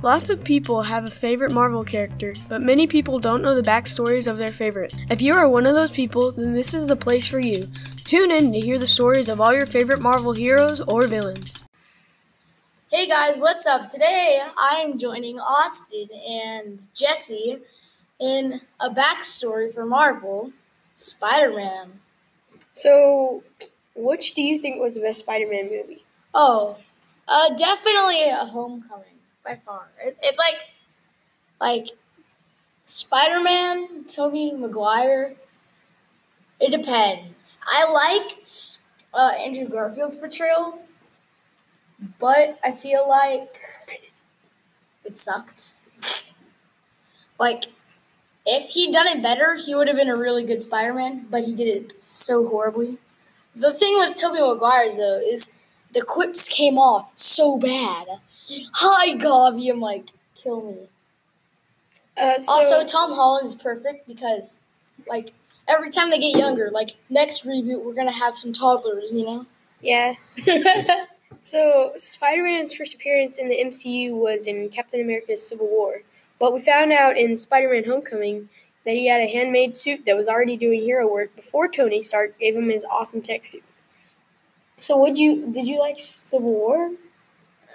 Lots of people have a favorite Marvel character, but many people don't know the backstories of their favorite. If you are one of those people, then this is the place for you. Tune in to hear the stories of all your favorite Marvel heroes or villains. Hey guys, what's up? Today I'm joining Austin and Jesse in a backstory for Marvel Spider Man. So, which do you think was the best Spider Man movie? Oh, uh, definitely a Homecoming by far. It, it like, like Spider Man, Tobey Maguire. It depends. I liked uh, Andrew Garfield's portrayal, but I feel like it sucked. Like, if he'd done it better, he would have been a really good Spider Man, but he did it so horribly. The thing with Tobey Maguire's, though, is the quips came off so bad. Hi, Gavi. I'm like, kill me. Uh, so, also, Tom Holland is perfect because, like, every time they get younger, like, next reboot, we're going to have some toddlers, you know? yeah. So, Spider Man's first appearance in the MCU was in Captain America's Civil War. But we found out in Spider Man Homecoming that he had a handmade suit that was already doing hero work before Tony Stark gave him his awesome tech suit. so, would you, did you like Civil War?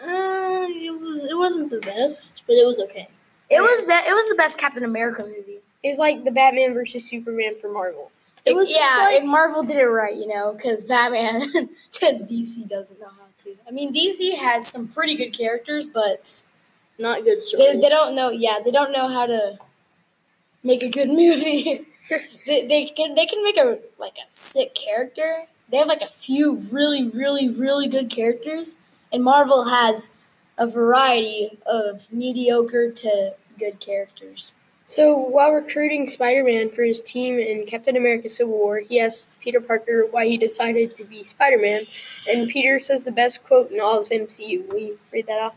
Uh, it was it wasn't the best, but it was okay. It was be- it was the best Captain America movie. It was like the Batman versus Superman for Marvel. It was- yeah, like- and Marvel did it right, you know, because Batman, because DC doesn't know how to. I mean, DC has some pretty good characters, but Not good stories. they, they don't know. Yeah, they don't know how to make a good movie. they, they can they can make a like a sick character. They have like a few really really really good characters, and Marvel has a variety of mediocre to good characters. So, while recruiting Spider Man for his team in Captain America Civil War, he asks Peter Parker why he decided to be Spider Man, and Peter says the best quote in all of MCU. Will you read that off?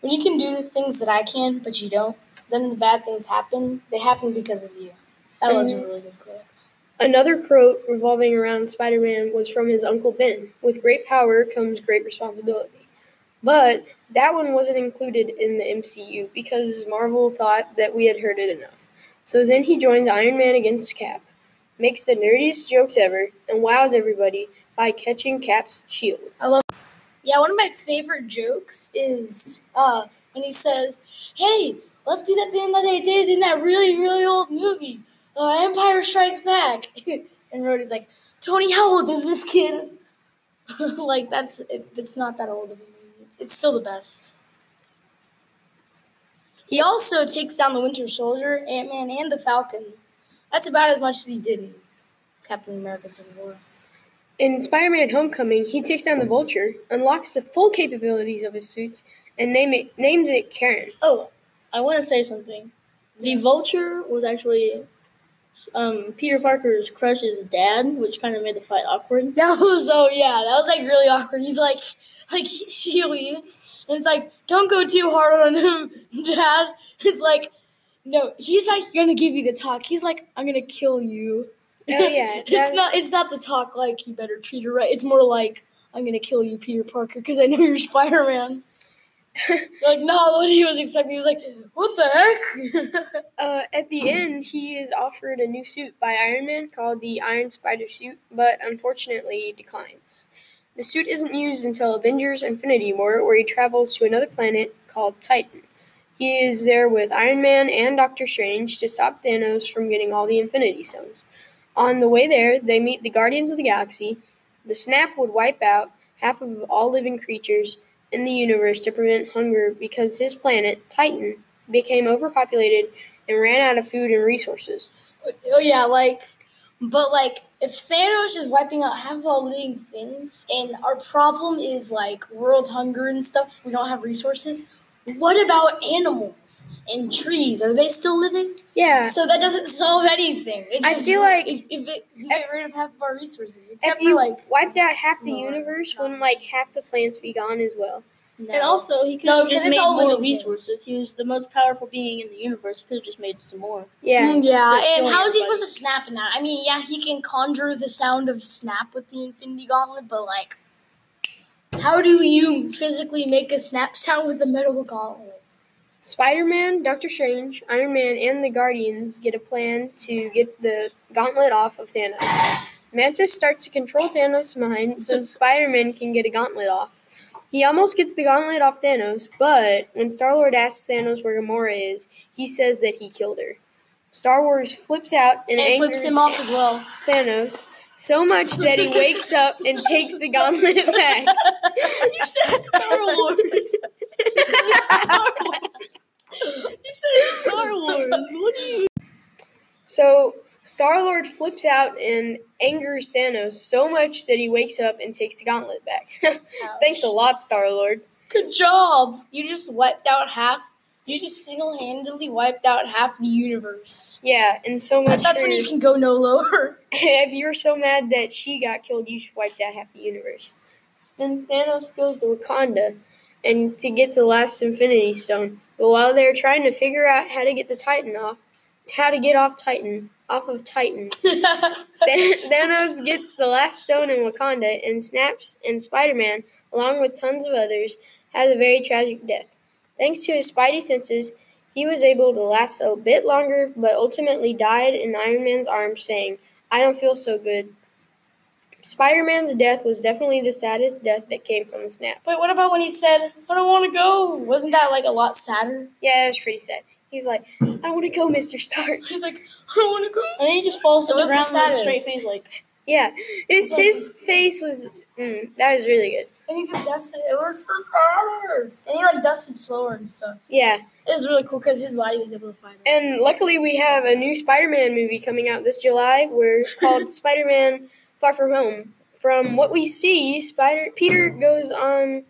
When you can do the things that I can, but you don't, then the bad things happen. They happen because of you. That was a really good quote. Another quote revolving around Spider Man was from his Uncle Ben With great power comes great responsibility. But that one wasn't included in the MCU because Marvel thought that we had heard it enough. So then he joins Iron Man against Cap, makes the nerdiest jokes ever, and wows everybody by catching Cap's shield. I love Yeah, one of my favorite jokes is uh, when he says, "Hey, let's do that thing that they did in that really, really old movie, uh, Empire Strikes Back." and Rhodey's like, "Tony, how old is this kid?" like that's it, it's not that old of a movie. It's, it's still the best. He also takes down the Winter Soldier, Ant Man, and the Falcon. That's about as much as he did in Captain America: Civil War. In Spider Man Homecoming, he takes down the Vulture, unlocks the full capabilities of his suits, and name it, names it Karen. Oh, I want to say something. The Vulture was actually um, Peter Parker's crush's dad, which kind of made the fight awkward. That was oh yeah, that was like really awkward. He's like, like she leaves, and it's like, don't go too hard on him, Dad. It's like, no, he's like gonna give you the talk. He's like, I'm gonna kill you. Oh, yeah, it's not. It's not the talk like you better treat her right. It's more like I'm gonna kill you, Peter Parker, because I know you're Spider Man. like not what he was expecting. He was like, what the heck? Uh, at the end, he is offered a new suit by Iron Man called the Iron Spider suit, but unfortunately declines. The suit isn't used until Avengers Infinity War, where he travels to another planet called Titan. He is there with Iron Man and Doctor Strange to stop Thanos from getting all the Infinity Stones. On the way there, they meet the Guardians of the Galaxy. The snap would wipe out half of all living creatures in the universe to prevent hunger because his planet, Titan, became overpopulated and ran out of food and resources. Oh yeah, like, but like, if Thanos is wiping out half of all living things, and our problem is like world hunger and stuff, we don't have resources. What about animals and trees? Are they still living? Yeah. So that doesn't solve anything. It I feel like if, if it, you get rid of half of our resources, except if you for like wiped out half the universe, child. wouldn't like half the plants be gone as well? no. And also, he could No, have because just it's made all more living things. resources. He was the most powerful being in the universe. He could have just made some more. Yeah. Mm, yeah, So and how is he supposed to snap in that? I mean, yeah, he can conjure the sound of snap with the Infinity Gauntlet, but like, how do you physically make a snap sound with a metal gauntlet? Spider Man, Doctor Strange, Iron Man, and the Guardians get a plan to get the gauntlet off of Thanos. Mantis starts to control Thanos' mind so Spider Man can get a gauntlet off. He almost gets the gauntlet off Thanos, but when Star Lord asks Thanos where Gamora is, he says that he killed her. Star Wars flips out and, And angers flips him off as well. Thanos so much that he wakes up and takes the gauntlet back. you said Star Wars. Star Wars. You said Star Wars. What do you? So Star Lord flips out and angers Thanos so much that he wakes up and takes the gauntlet back. Thanks a lot, Star Lord. Good job. You just wiped out half. You just single-handedly wiped out half the universe. Yeah, and so much. That's for, when you can go no lower. if you're so mad that she got killed, you just wiped out half the universe. Then Thanos goes to Wakanda and to get the last Infinity Stone. But while they're trying to figure out how to get the Titan off, how to get off Titan, off of Titan, Thanos gets the last stone in Wakanda and snaps, and Spider Man, along with tons of others, has a very tragic death. Thanks to his spidey senses, he was able to last a bit longer, but ultimately died in Iron Man's arms, saying, I don't feel so good. Spider Man's death was definitely the saddest death that came from the snap. But what about when he said, "I don't want to go"? Wasn't that like a lot sadder? Yeah, it was pretty sad. He was like, I don't want to go, Mr. Stark. He's like, "I don't want to go." And then he just falls to the ground with a straight face, like. Yeah, his, his face was, mm, that was really good. And he just dusted. It was the saddest. And he like dusted slower and stuff. Yeah, It was really cool because his body was able to fight it. And luckily, we have a new Spider-Man movie coming out this July. We're called Spider-Man: Far From Home. From what we see, Spider Peter goes on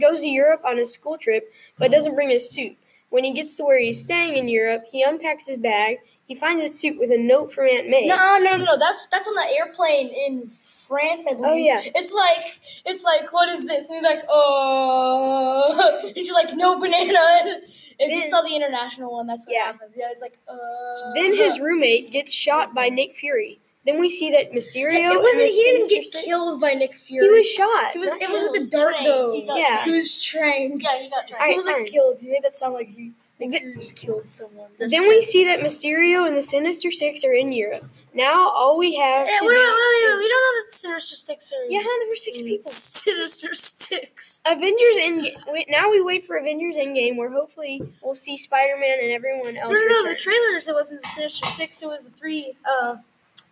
goes to Europe on a school trip, but doesn't bring his suit. When he gets to where he's staying in Europe, he unpacks his bag. He finds his suit with a note from Aunt May. No, no, no, no. That's that's on the airplane in France, I believe. Oh, yeah. It's like it's like what is this? And he's like, oh. And she's like, no banana. If you saw the international one, that's what Yeah. happened. Yeah, it's like, uh. Then his roommate gets shot by Nick Fury. Then we see that Mysterio. It wasn't. He didn't get Six- killed by Nick Fury. He was shot. He was. Not It was with a dart though. He got Yeah. He was trained. Yeah, he got trained. Alright, he wasn't fine. killed. You made that sound like he. Nick Th- Fury just killed someone. Then we see that Mysterio and the Sinister Six are in Europe. Now all we have Yeah, to wait, wait, wait, wait, is- We don't know that the Sinister Six are. Yeah, there were six people. Sinister Six. Avengers Endgame. Now we wait for Avengers Endgame, where hopefully we'll see Spider Man and everyone else. no, no. The trailers. It wasn't the Sinister Six. It was the three uh,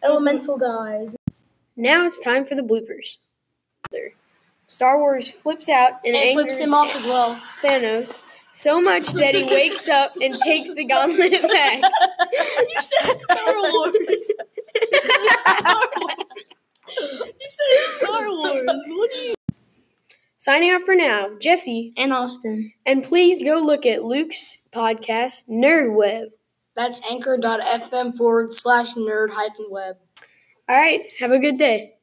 elemental guys. now it's time for the bloopers. Star Wars flips out and, And flips him off as well. Thanos so much that he wakes up and takes the gauntlet back. you said Star Wars. You said Star Wars. You said Star Wars. What do you? Signing out for now, Jesse, And Austin. and please go look at Luke's podcast, Nerd Web. That's anchor.fm forward slash nerd hyphen web. All right, have a good day.